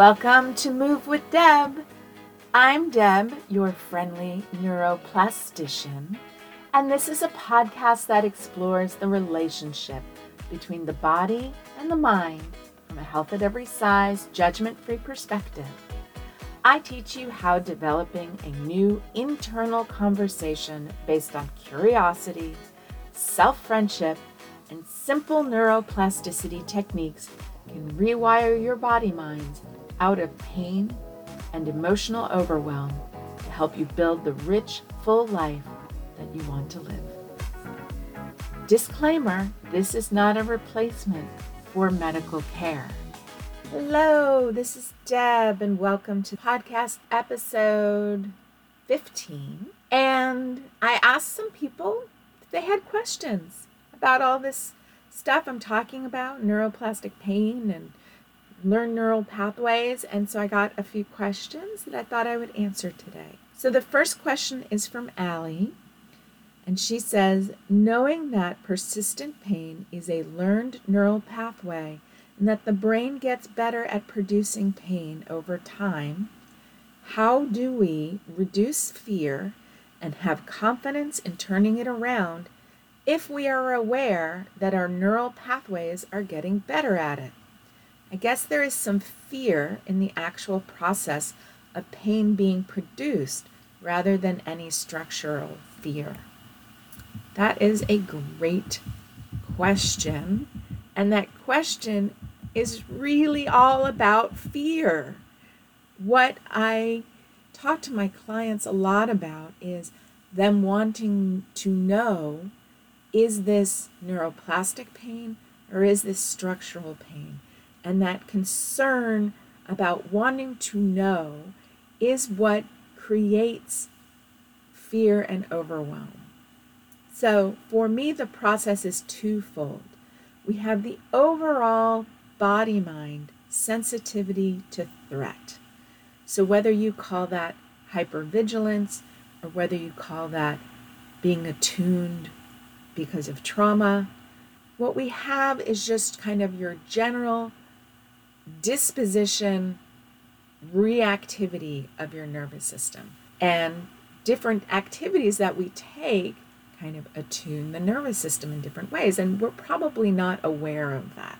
Welcome to Move with Deb. I'm Deb, your friendly neuroplastician, and this is a podcast that explores the relationship between the body and the mind from a health at every size, judgment free perspective. I teach you how developing a new internal conversation based on curiosity, self friendship, and simple neuroplasticity techniques can rewire your body minds out of pain and emotional overwhelm to help you build the rich, full life that you want to live. Disclaimer this is not a replacement for medical care. Hello, this is Deb, and welcome to podcast episode 15. And I asked some people if they had questions about all this stuff I'm talking about neuroplastic pain and learn neural pathways. And so I got a few questions that I thought I would answer today. So the first question is from Allie. And she says, knowing that persistent pain is a learned neural pathway and that the brain gets better at producing pain over time, how do we reduce fear and have confidence in turning it around if we are aware that our neural pathways are getting better at it? I guess there is some fear in the actual process of pain being produced rather than any structural fear. That is a great question. And that question is really all about fear. What I talk to my clients a lot about is them wanting to know is this neuroplastic pain or is this structural pain? And that concern about wanting to know is what creates fear and overwhelm. So for me, the process is twofold. We have the overall body mind sensitivity to threat. So whether you call that hypervigilance or whether you call that being attuned because of trauma, what we have is just kind of your general disposition reactivity of your nervous system. And different activities that we take kind of attune the nervous system in different ways. And we're probably not aware of that.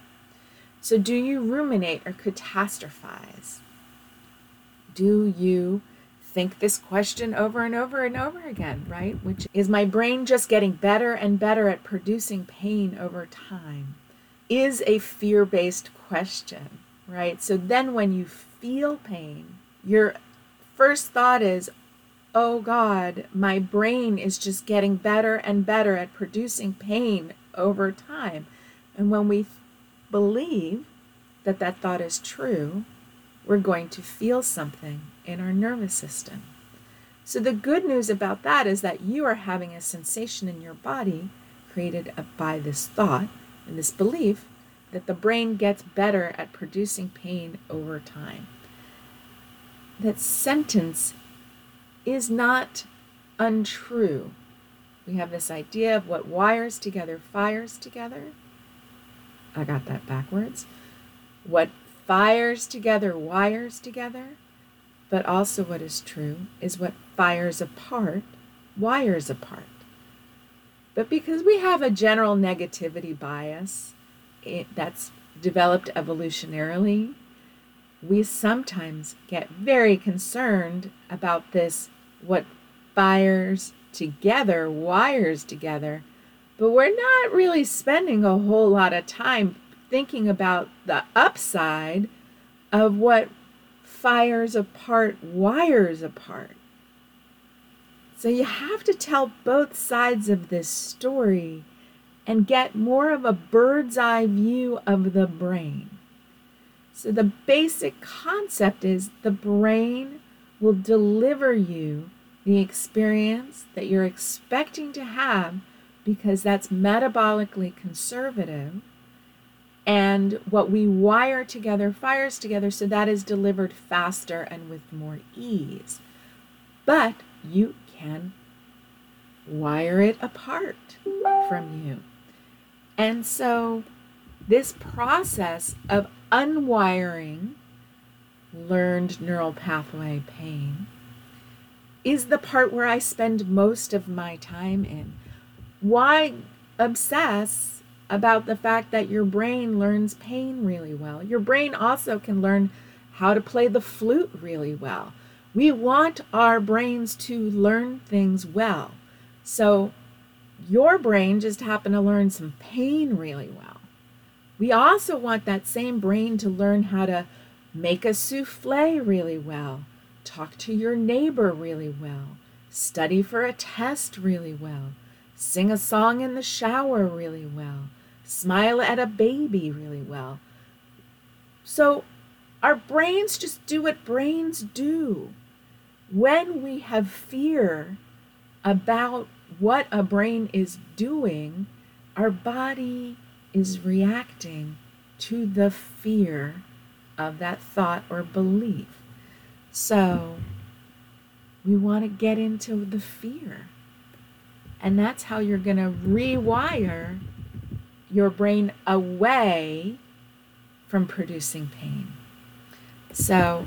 So, do you ruminate or catastrophize? Do you think this question over and over and over again, right? Which is my brain just getting better and better at producing pain over time? Is a fear based question right? So then when you feel pain, your first thought is, oh God, my brain is just getting better and better at producing pain over time. And when we believe that that thought is true, we're going to feel something in our nervous system. So, the good news about that is that you are having a sensation in your body created by this thought and this belief that the brain gets better at producing pain over time. That sentence is not untrue. We have this idea of what wires together fires together. I got that backwards. What fires together wires together. But also, what is true is what fires apart wires apart. But because we have a general negativity bias, it, that's developed evolutionarily, we sometimes get very concerned about this what fires together, wires together, but we're not really spending a whole lot of time thinking about the upside of what fires apart, wires apart. So you have to tell both sides of this story and get more of a bird's eye view of the brain. So, the basic concept is the brain will deliver you the experience that you're expecting to have because that's metabolically conservative. And what we wire together fires together, so that is delivered faster and with more ease. But you can wire it apart from you. And so, this process of unwiring learned neural pathway pain, is the part where I spend most of my time in. Why obsess about the fact that your brain learns pain really well? Your brain also can learn how to play the flute really well. We want our brains to learn things well. So your brain just happened to learn some pain really well. We also want that same brain to learn how to make a souffle really well, talk to your neighbor really well, study for a test really well, sing a song in the shower really well, smile at a baby really well. So our brains just do what brains do. When we have fear about what a brain is doing, our body is reacting to the fear of that thought or belief. So we want to get into the fear. And that's how you're going to rewire your brain away from producing pain. So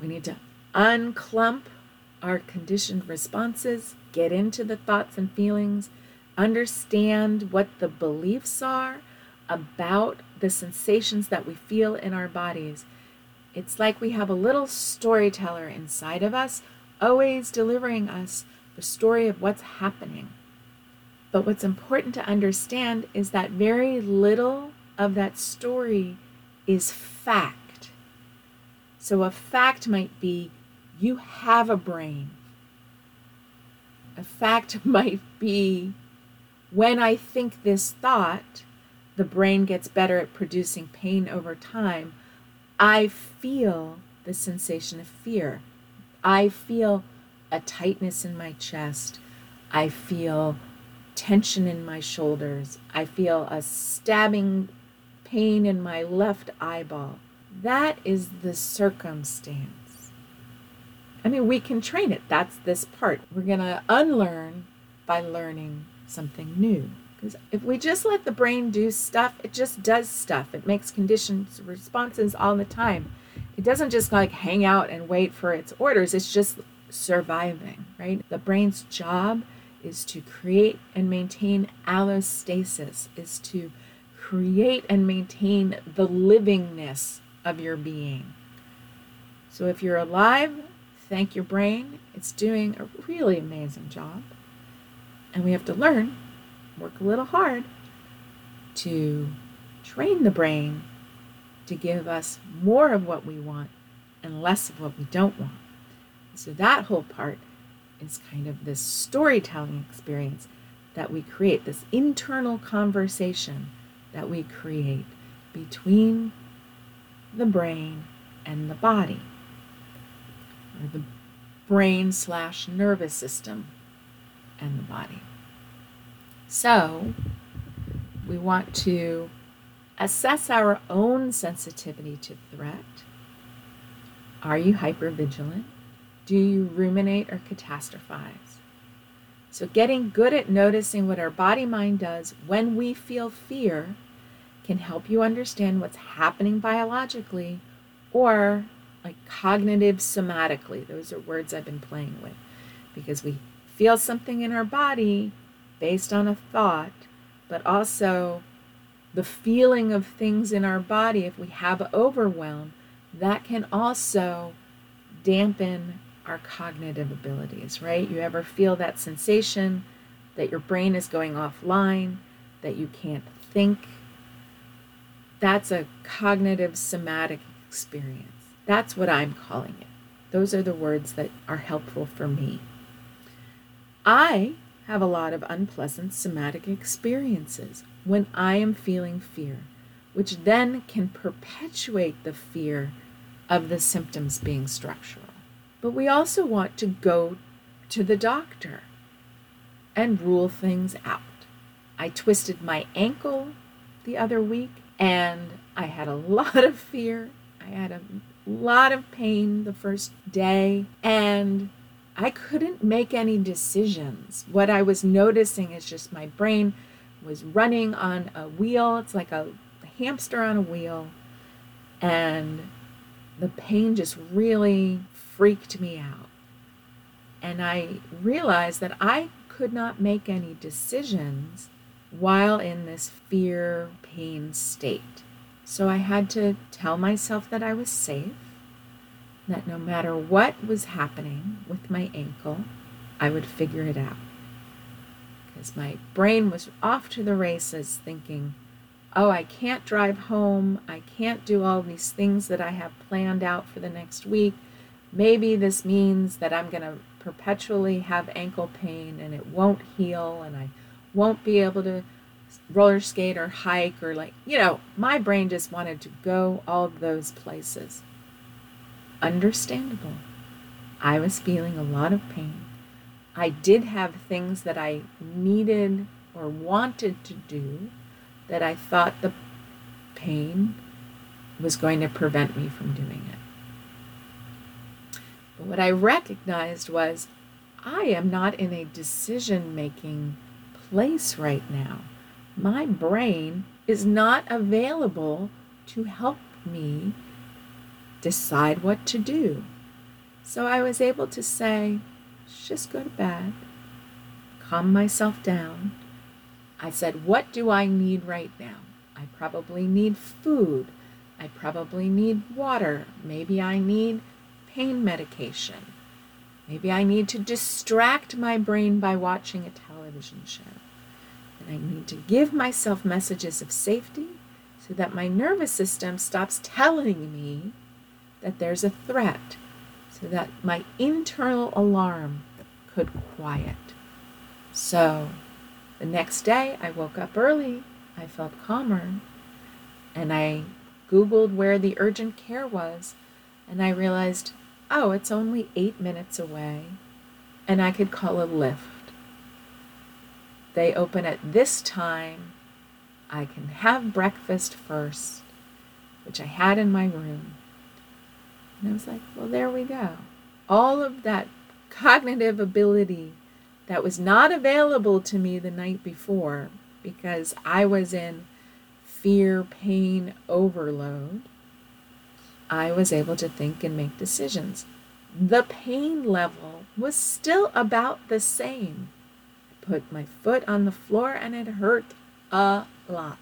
we need to unclump our conditioned responses, get into the thoughts and feelings, understand what the beliefs are about the sensations that we feel in our bodies. It's like we have a little storyteller inside of us, always delivering us the story of what's happening. But what's important to understand is that very little of that story is fact. So a fact might be you have a brain. A fact might be when I think this thought, the brain gets better at producing pain over time. I feel the sensation of fear. I feel a tightness in my chest. I feel tension in my shoulders. I feel a stabbing pain in my left eyeball. That is the circumstance. I mean, we can train it. That's this part. We're going to unlearn by learning something new. Because if we just let the brain do stuff, it just does stuff. It makes conditions responses all the time. It doesn't just like hang out and wait for its orders. It's just surviving, right? The brain's job is to create and maintain allostasis, is to create and maintain the livingness of your being. So if you're alive, thank your brain. It's doing a really amazing job. And we have to learn work a little hard to train the brain to give us more of what we want and less of what we don't want. So that whole part is kind of this storytelling experience that we create, this internal conversation that we create between the brain and the body, or the brain slash nervous system and the body. So, we want to assess our own sensitivity to threat. Are you hypervigilant? Do you ruminate or catastrophize? So, getting good at noticing what our body mind does when we feel fear can help you understand what's happening biologically or like cognitive somatically. Those are words I've been playing with because we feel something in our body based on a thought, but also the feeling of things in our body, if we have overwhelm, that can also dampen our cognitive abilities, right? You ever feel that sensation that your brain is going offline, that you can't think? That's a cognitive somatic experience. That's what I'm calling it. Those are the words that are helpful for me. I have a lot of unpleasant somatic experiences when I am feeling fear, which then can perpetuate the fear of the symptoms being structural. But we also want to go to the doctor and rule things out. I twisted my ankle the other week and I had a lot of fear. I had a lot of pain the first day and I couldn't make any decisions. What I was noticing is just my brain was running on a wheel. It's like a hamster on a wheel. And the pain just really freaked me out. And I realized that I could not make any decisions while in this fear pain state. So I had to tell myself that I was safe, that no matter what was happening with my ankle, I would figure it out. Because my brain was off to the races thinking, oh, I can't drive home. I can't do all these things that I have planned out for the next week. Maybe this means that I'm going to perpetually have ankle pain and it won't heal and I won't be able to roller skate or hike or like, you know, my brain just wanted to go all those places. Understandable. I was feeling a lot of pain. I did have things that I needed or wanted to do that I thought the pain was going to prevent me from doing it. But what I recognized was I am not in a decision making place right now. My brain is not available to help me decide what to do. So I was able to say, just go to bed, calm myself down, I said, What do I need right now? I probably need food. I probably need water. Maybe I need pain medication. Maybe I need to distract my brain by watching a television show. And I need to give myself messages of safety so that my nervous system stops telling me that there's a threat, so that my internal alarm could quiet. So the next day, I woke up early. I felt calmer. And I Googled where the urgent care was. And I realized, oh, it's only eight minutes away. And I could call a Lyft. They open at this time. I can have breakfast first, which I had in my room. And I was like, well, there we go. All of that cognitive ability that was not available to me the night before because I was in fear, pain, overload, I was able to think and make decisions. The pain level was still about the same. Put my foot on the floor and it hurt a lot.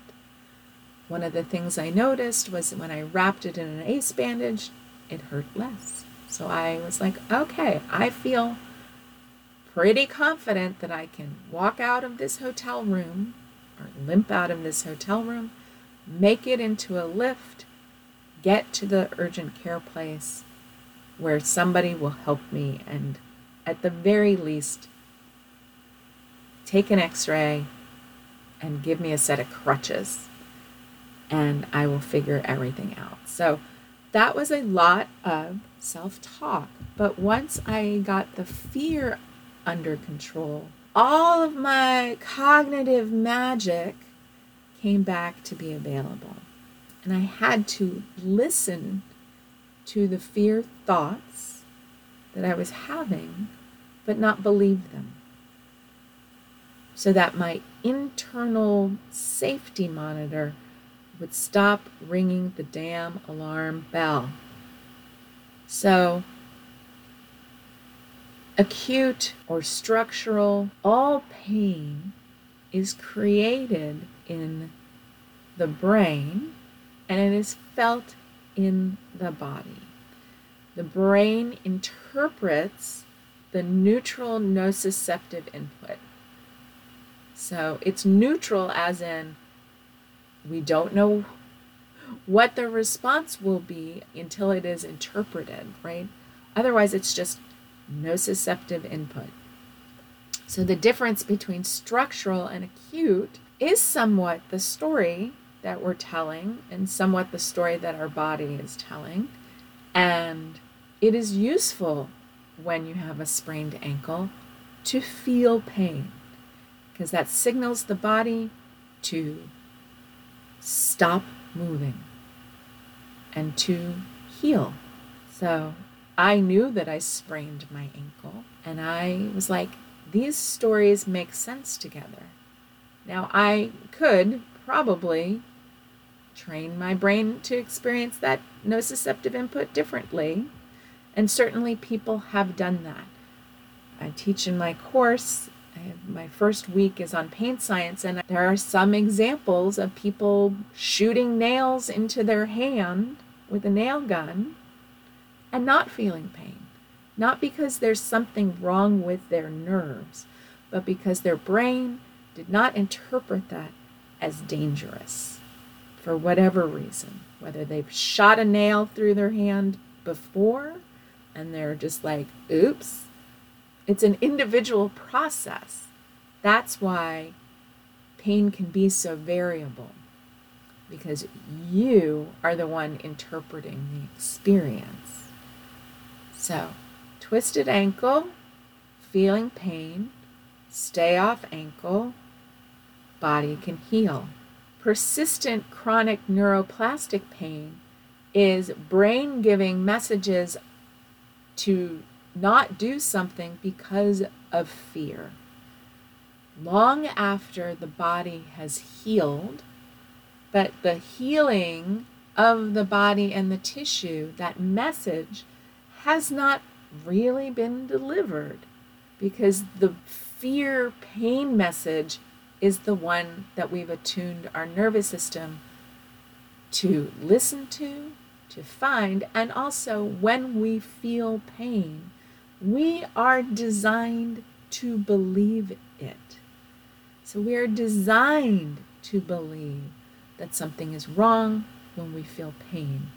One of the things I noticed was when I wrapped it in an ace bandage, it hurt less. So I was like, okay, I feel pretty confident that I can walk out of this hotel room or limp out of this hotel room, make it into a Lyft, get to the urgent care place where somebody will help me and at the very least take an x-ray and give me a set of crutches and I will figure everything out. So that was a lot of self-talk. But once I got the fear under control. All of my cognitive magic came back to be available. And I had to listen to the fear thoughts that I was having, but not believe them. So that my internal safety monitor would stop ringing the damn alarm bell. So acute or structural, all pain is created in the brain and it is felt in the body. The brain interprets the neutral nociceptive input. So it's neutral as in we don't know what the response will be until it is interpreted, right? Otherwise, it's just nociceptive input. So the difference between structural and acute is somewhat the story that we're telling and somewhat the story that our body is telling. And it is useful when you have a sprained ankle to feel pain because that signals the body to stop moving and to heal. So I knew that I sprained my ankle, and I was like, these stories make sense together. Now, I could probably train my brain to experience that nociceptive input differently. And certainly people have done that. I teach in my course, my first week is on pain science, and there are some examples of people shooting nails into their hand with a nail gun and not feeling pain. Not because there's something wrong with their nerves, but because their brain did not interpret that as dangerous for whatever reason. Whether they've shot a nail through their hand before and they're just like, oops. It's an individual process. That's why pain can be so variable because you are the one interpreting the experience. So, twisted ankle, feeling pain, stay off ankle, body can heal. Persistent chronic neuroplastic pain is brain giving messages to not do something because of fear. Long after the body has healed, but the healing of the body and the tissue, that message has not really been delivered because the fear pain message is the one that we've attuned our nervous system to listen to, to find, and also when we feel pain, we are designed to believe it. So we are designed to believe that something is wrong when we feel pain.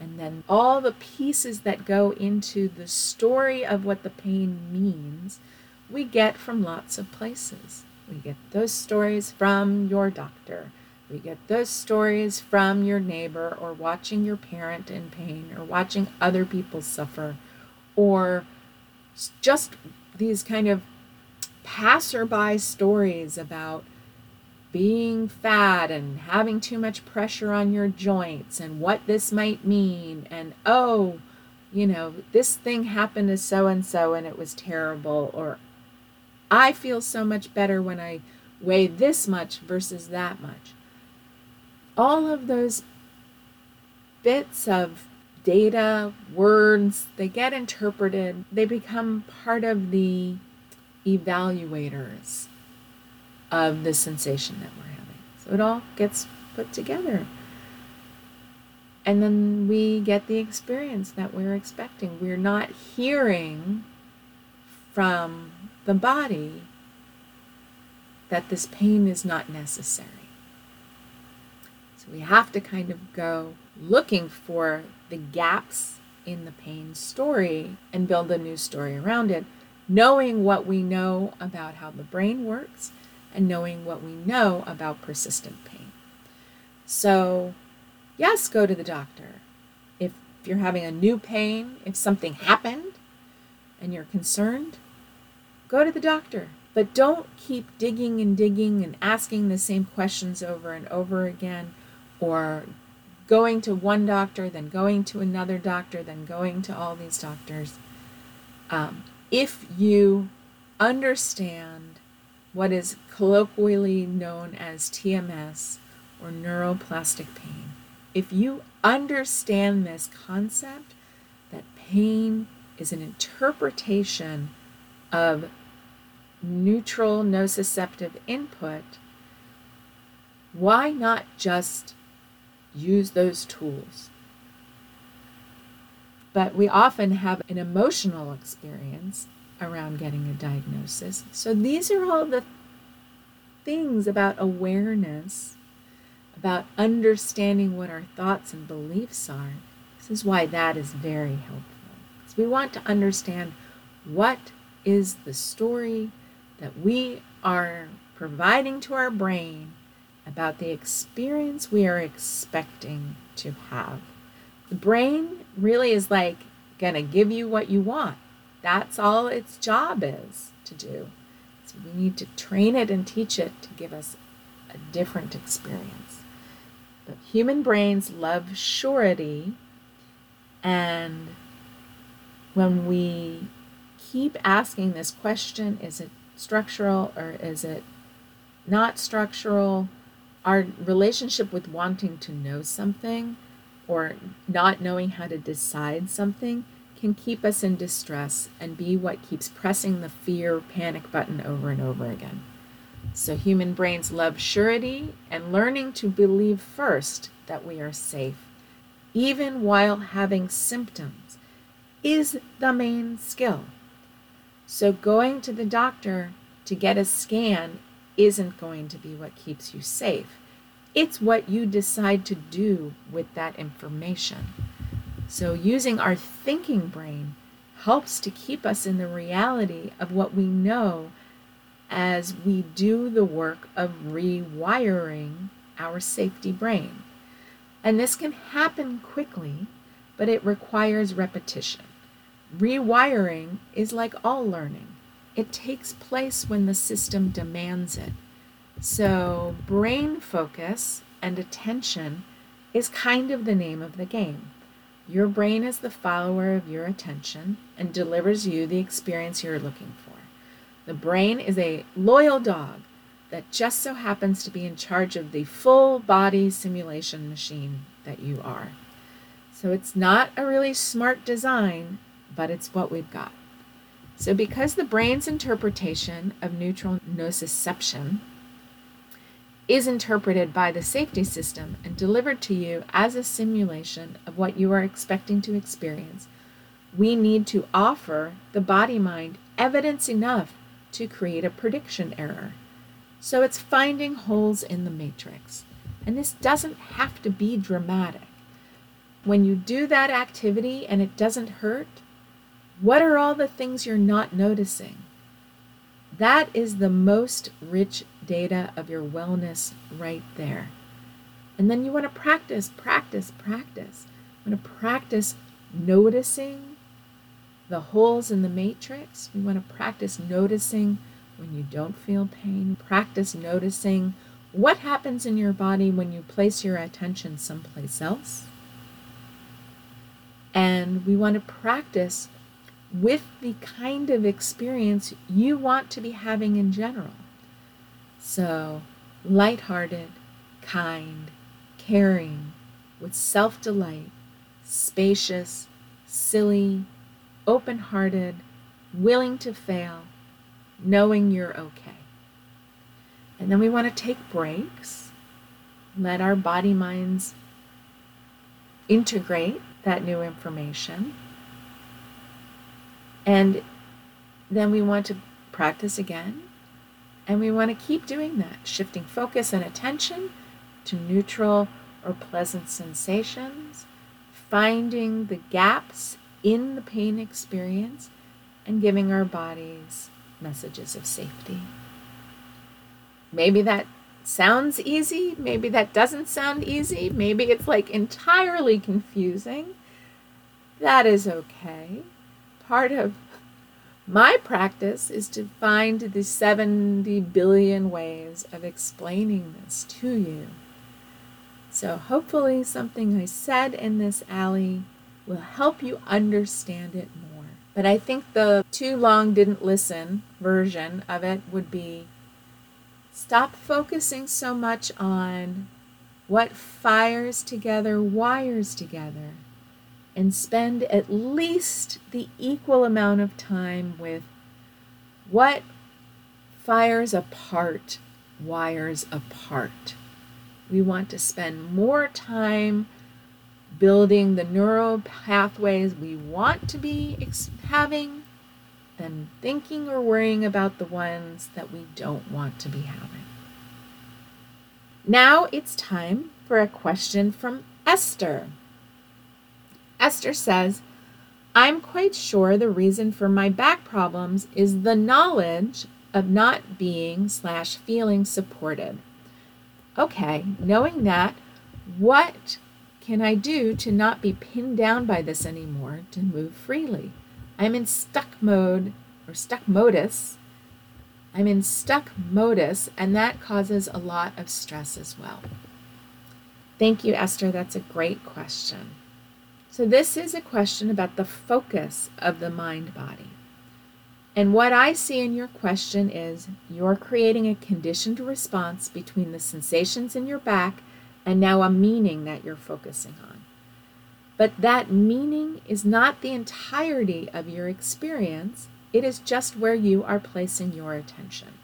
And then all the pieces that go into the story of what the pain means, we get from lots of places. We get those stories from your doctor. We get those stories from your neighbor or watching your parent in pain or watching other people suffer or just these kind of passerby stories about being fat and having too much pressure on your joints and what this might mean and oh you know this thing happened to so and so and it was terrible or I feel so much better when I weigh this much versus that much. All of those bits of data, words, they get interpreted, they become part of the evaluators of the sensation that we're having. So it all gets put together. And then we get the experience that we're expecting. We're not hearing from the body that this pain is not necessary. So we have to kind of go looking for the gaps in the pain story and build a new story around it, knowing what we know about how the brain works and knowing what we know about persistent pain. So, yes, go to the doctor. If, if you're having a new pain, if something happened and you're concerned, Go to the doctor. But don't keep digging and digging and asking the same questions over and over again, or going to one doctor, then going to another doctor, then going to all these doctors. Um, if you understand what is colloquially known as TMS or neuroplastic pain, if you understand this concept that pain is an interpretation of neutral nociceptive input, why not just use those tools? But we often have an emotional experience around getting a diagnosis. So these are all the things about awareness, about understanding what our thoughts and beliefs are. This is why that is very helpful. Because we want to understand what is the story that we are providing to our brain about the experience we are expecting to have. The brain really is like going to give you what you want. That's all its job is to do. So we need to train it and teach it to give us a different experience. But human brains love surety, and when we keep asking this question is it structural or is it not structural? Our relationship with wanting to know something or not knowing how to decide something can keep us in distress and be what keeps pressing the fear panic button over and over again. So, human brains love surety and learning to believe first that we are safe, even while having symptoms, is the main skill. So, going to the doctor to get a scan isn't going to be what keeps you safe. It's what you decide to do with that information. So, using our thinking brain helps to keep us in the reality of what we know as we do the work of rewiring our safety brain. And this can happen quickly, but it requires repetition. Rewiring is like all learning, it takes place when the system demands it. So, brain focus and attention is kind of the name of the game. Your brain is the follower of your attention and delivers you the experience you're looking for. The brain is a loyal dog that just so happens to be in charge of the full body simulation machine that you are. So it's not a really smart design, but it's what we've got. So, because the brain's interpretation of neutral nociception is interpreted by the safety system and delivered to you as a simulation of what you are expecting to experience, we need to offer the body mind evidence enough to create a prediction error. So it's finding holes in the matrix. And this doesn't have to be dramatic. When you do that activity and it doesn't hurt, what are all the things you're not noticing? That is the most rich data of your wellness right there. And then you want to practice, practice, practice. You want to practice noticing the holes in the matrix. We want to practice noticing when you don't feel pain. Practice noticing what happens in your body when you place your attention someplace else. And we want to practice with the kind of experience you want to be having in general. So, lighthearted, kind, caring, with self delight, spacious, silly, open hearted, willing to fail, knowing you're okay. And then we want to take breaks, let our body minds integrate that new information. And then we want to practice again. And we want to keep doing that, shifting focus and attention to neutral or pleasant sensations, finding the gaps in the pain experience and giving our bodies messages of safety. Maybe that sounds easy, maybe that doesn't sound easy, maybe it's like entirely confusing. That is okay. Part of my practice is to find the 70 billion ways of explaining this to you. So, hopefully, something I said in this Allie will help you understand it more. But I think the too long didn't listen version of it would be stop focusing so much on what fires together wires together and spend at least the equal amount of time with what fires apart wires apart. We want to spend more time building the neural pathways we want to be ex- having than thinking or worrying about the ones that we don't want to be having. Now it's time for a question from Esther. Esther says, I'm quite sure the reason for my back problems is the knowledge of not being slash feeling supported. Okay, knowing that, what can I do to not be pinned down by this anymore to move freely? I'm in stuck mode or stuck modus. I'm in stuck modus, and that causes a lot of stress as well. Thank you, Esther. That's a great question. So, this is a question about the focus of the mind body. And what I see in your question is you're creating a conditioned response between the sensations in your back and now a meaning that you're focusing on. But that meaning is not the entirety of your experience, it is just where you are placing your attention.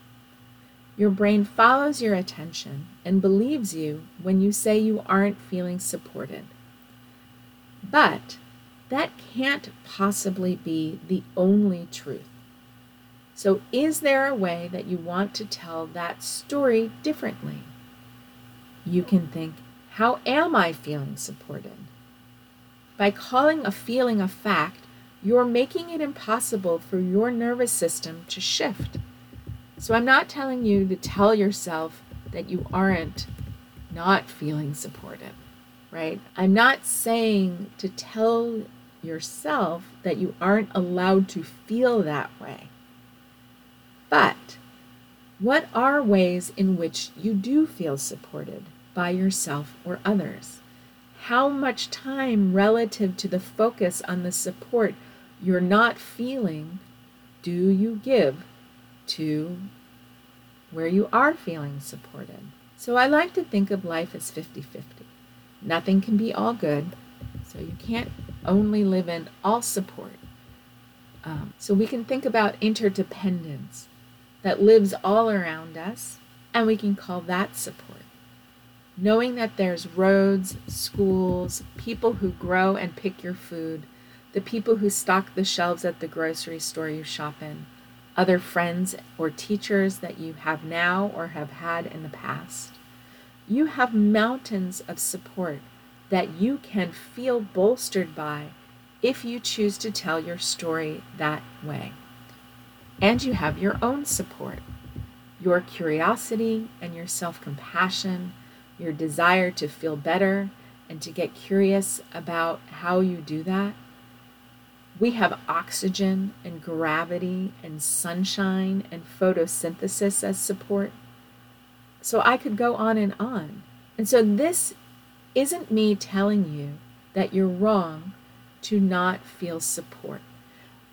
Your brain follows your attention and believes you when you say you aren't feeling supported. But that can't possibly be the only truth. So, is there a way that you want to tell that story differently? You can think, How am I feeling supported? By calling a feeling a fact, you're making it impossible for your nervous system to shift. So, I'm not telling you to tell yourself that you aren't not feeling supported, right? I'm not saying to tell yourself that you aren't allowed to feel that way. But what are ways in which you do feel supported by yourself or others? How much time relative to the focus on the support you're not feeling do you give to where you are feeling supported? So I like to think of life as 50 50. Nothing can be all good, so you can't only live in all support. Um, so we can think about interdependence that lives all around us, and we can call that support. Knowing that there's roads, schools, people who grow and pick your food, the people who stock the shelves at the grocery store you shop in, other friends or teachers that you have now or have had in the past. You have mountains of support that you can feel bolstered by if you choose to tell your story that way. And you have your own support your curiosity and your self compassion, your desire to feel better and to get curious about how you do that. We have oxygen and gravity and sunshine and photosynthesis as support. So I could go on and on. And so this isn't me telling you that you're wrong to not feel support.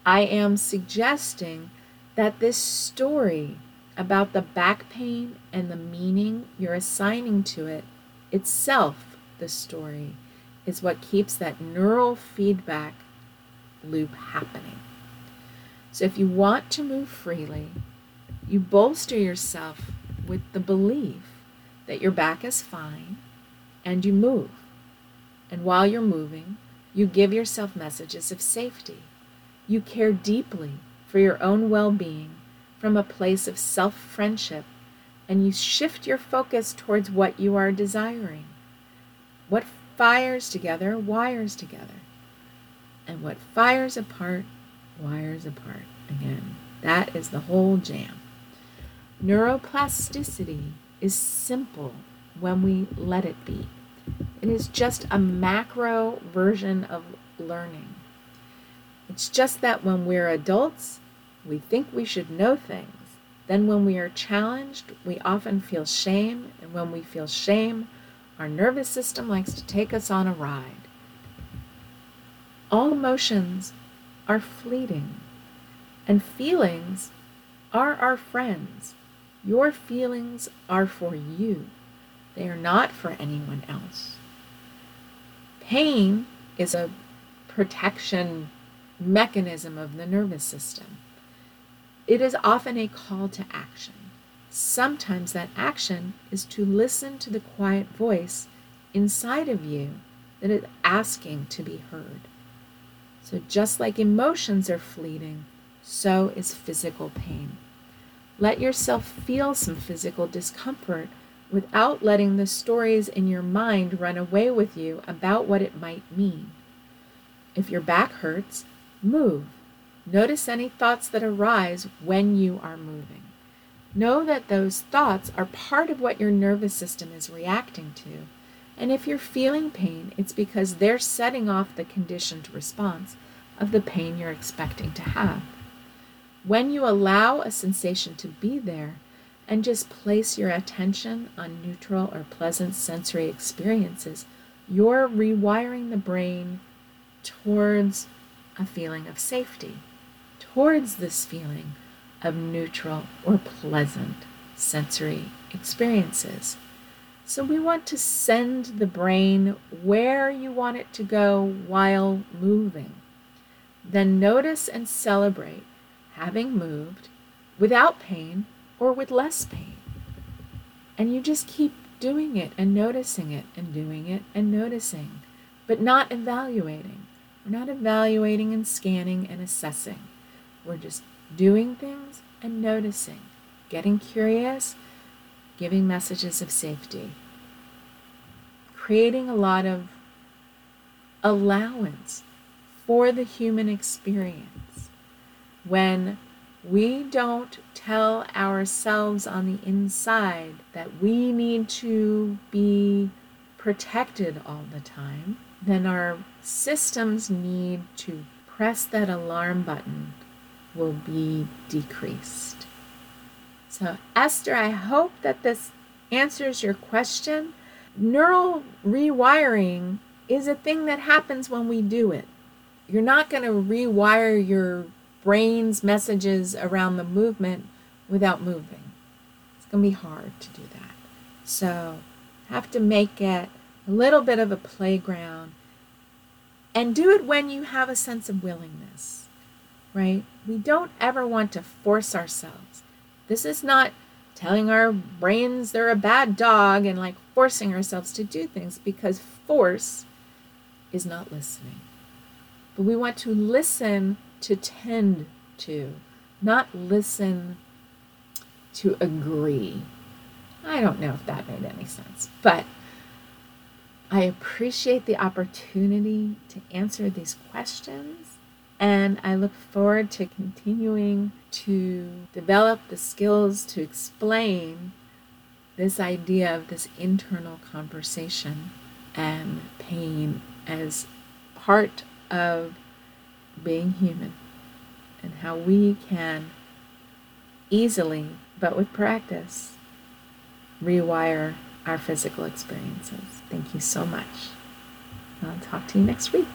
I am suggesting that this story about the back pain and the meaning you're assigning to it itself, the story, is what keeps that neural feedback loop happening. So if you want to move freely, you bolster yourself with the belief that your back is fine and you move. And while you're moving, you give yourself messages of safety. You care deeply for your own well being from a place of self friendship, and you shift your focus towards what you are desiring. What fires together wires together, and what fires apart wires apart again. That is the whole jam. Neuroplasticity is simple when we let it be. It is just a macro version of learning. It's just that when we're adults, we think we should know things. Then, when we are challenged, we often feel shame, and when we feel shame, our nervous system likes to take us on a ride. All emotions are fleeting, and feelings are our friends. Your feelings are for you, they are not for anyone else. Pain is a protection mechanism of the nervous system. It is often a call to action. Sometimes that action is to listen to the quiet voice inside of you that is asking to be heard. So, just like emotions are fleeting, so is physical pain. Let yourself feel some physical discomfort without letting the stories in your mind run away with you about what it might mean. If your back hurts, move. Notice any thoughts that arise when you are moving. Know that those thoughts are part of what your nervous system is reacting to. And if you're feeling pain, it's because they're setting off the conditioned response of the pain you're expecting to have. When you allow a sensation to be there and just place your attention on neutral or pleasant sensory experiences, you're rewiring the brain towards a feeling of safety towards this feeling of neutral or pleasant sensory experiences. So we want to send the brain where you want it to go while moving. Then notice and celebrate having moved without pain or with less pain. And you just keep doing it and noticing it and doing it and noticing, but not evaluating. We're not evaluating and scanning and assessing. We're just doing things and noticing, getting curious, giving messages of safety, creating a lot of allowance for the human experience when we don't tell ourselves on the inside that we need to be protected all the time, then our systems need to press that alarm button will be decreased. So, Esther, I hope that this answers your question. Neural rewiring is a thing that happens when we do it. You're not going to rewire your brain's messages around the movement without moving. It's going to be hard to do that. So, have to make it a little bit of a playground and do it when you have a sense of willingness, right? We don't ever want to force ourselves. This is not telling our brains they're a bad dog and like forcing ourselves to do things because force is not listening. But we want to listen to tend to, not listen to agree. I don't know if that made any sense, but I appreciate the opportunity to answer these questions, and I look forward to continuing to develop the skills to explain this idea of this internal conversation and pain as part of being human and how we can easily, but with practice, rewire our physical experiences. Thank you so much. I'll talk to you next week.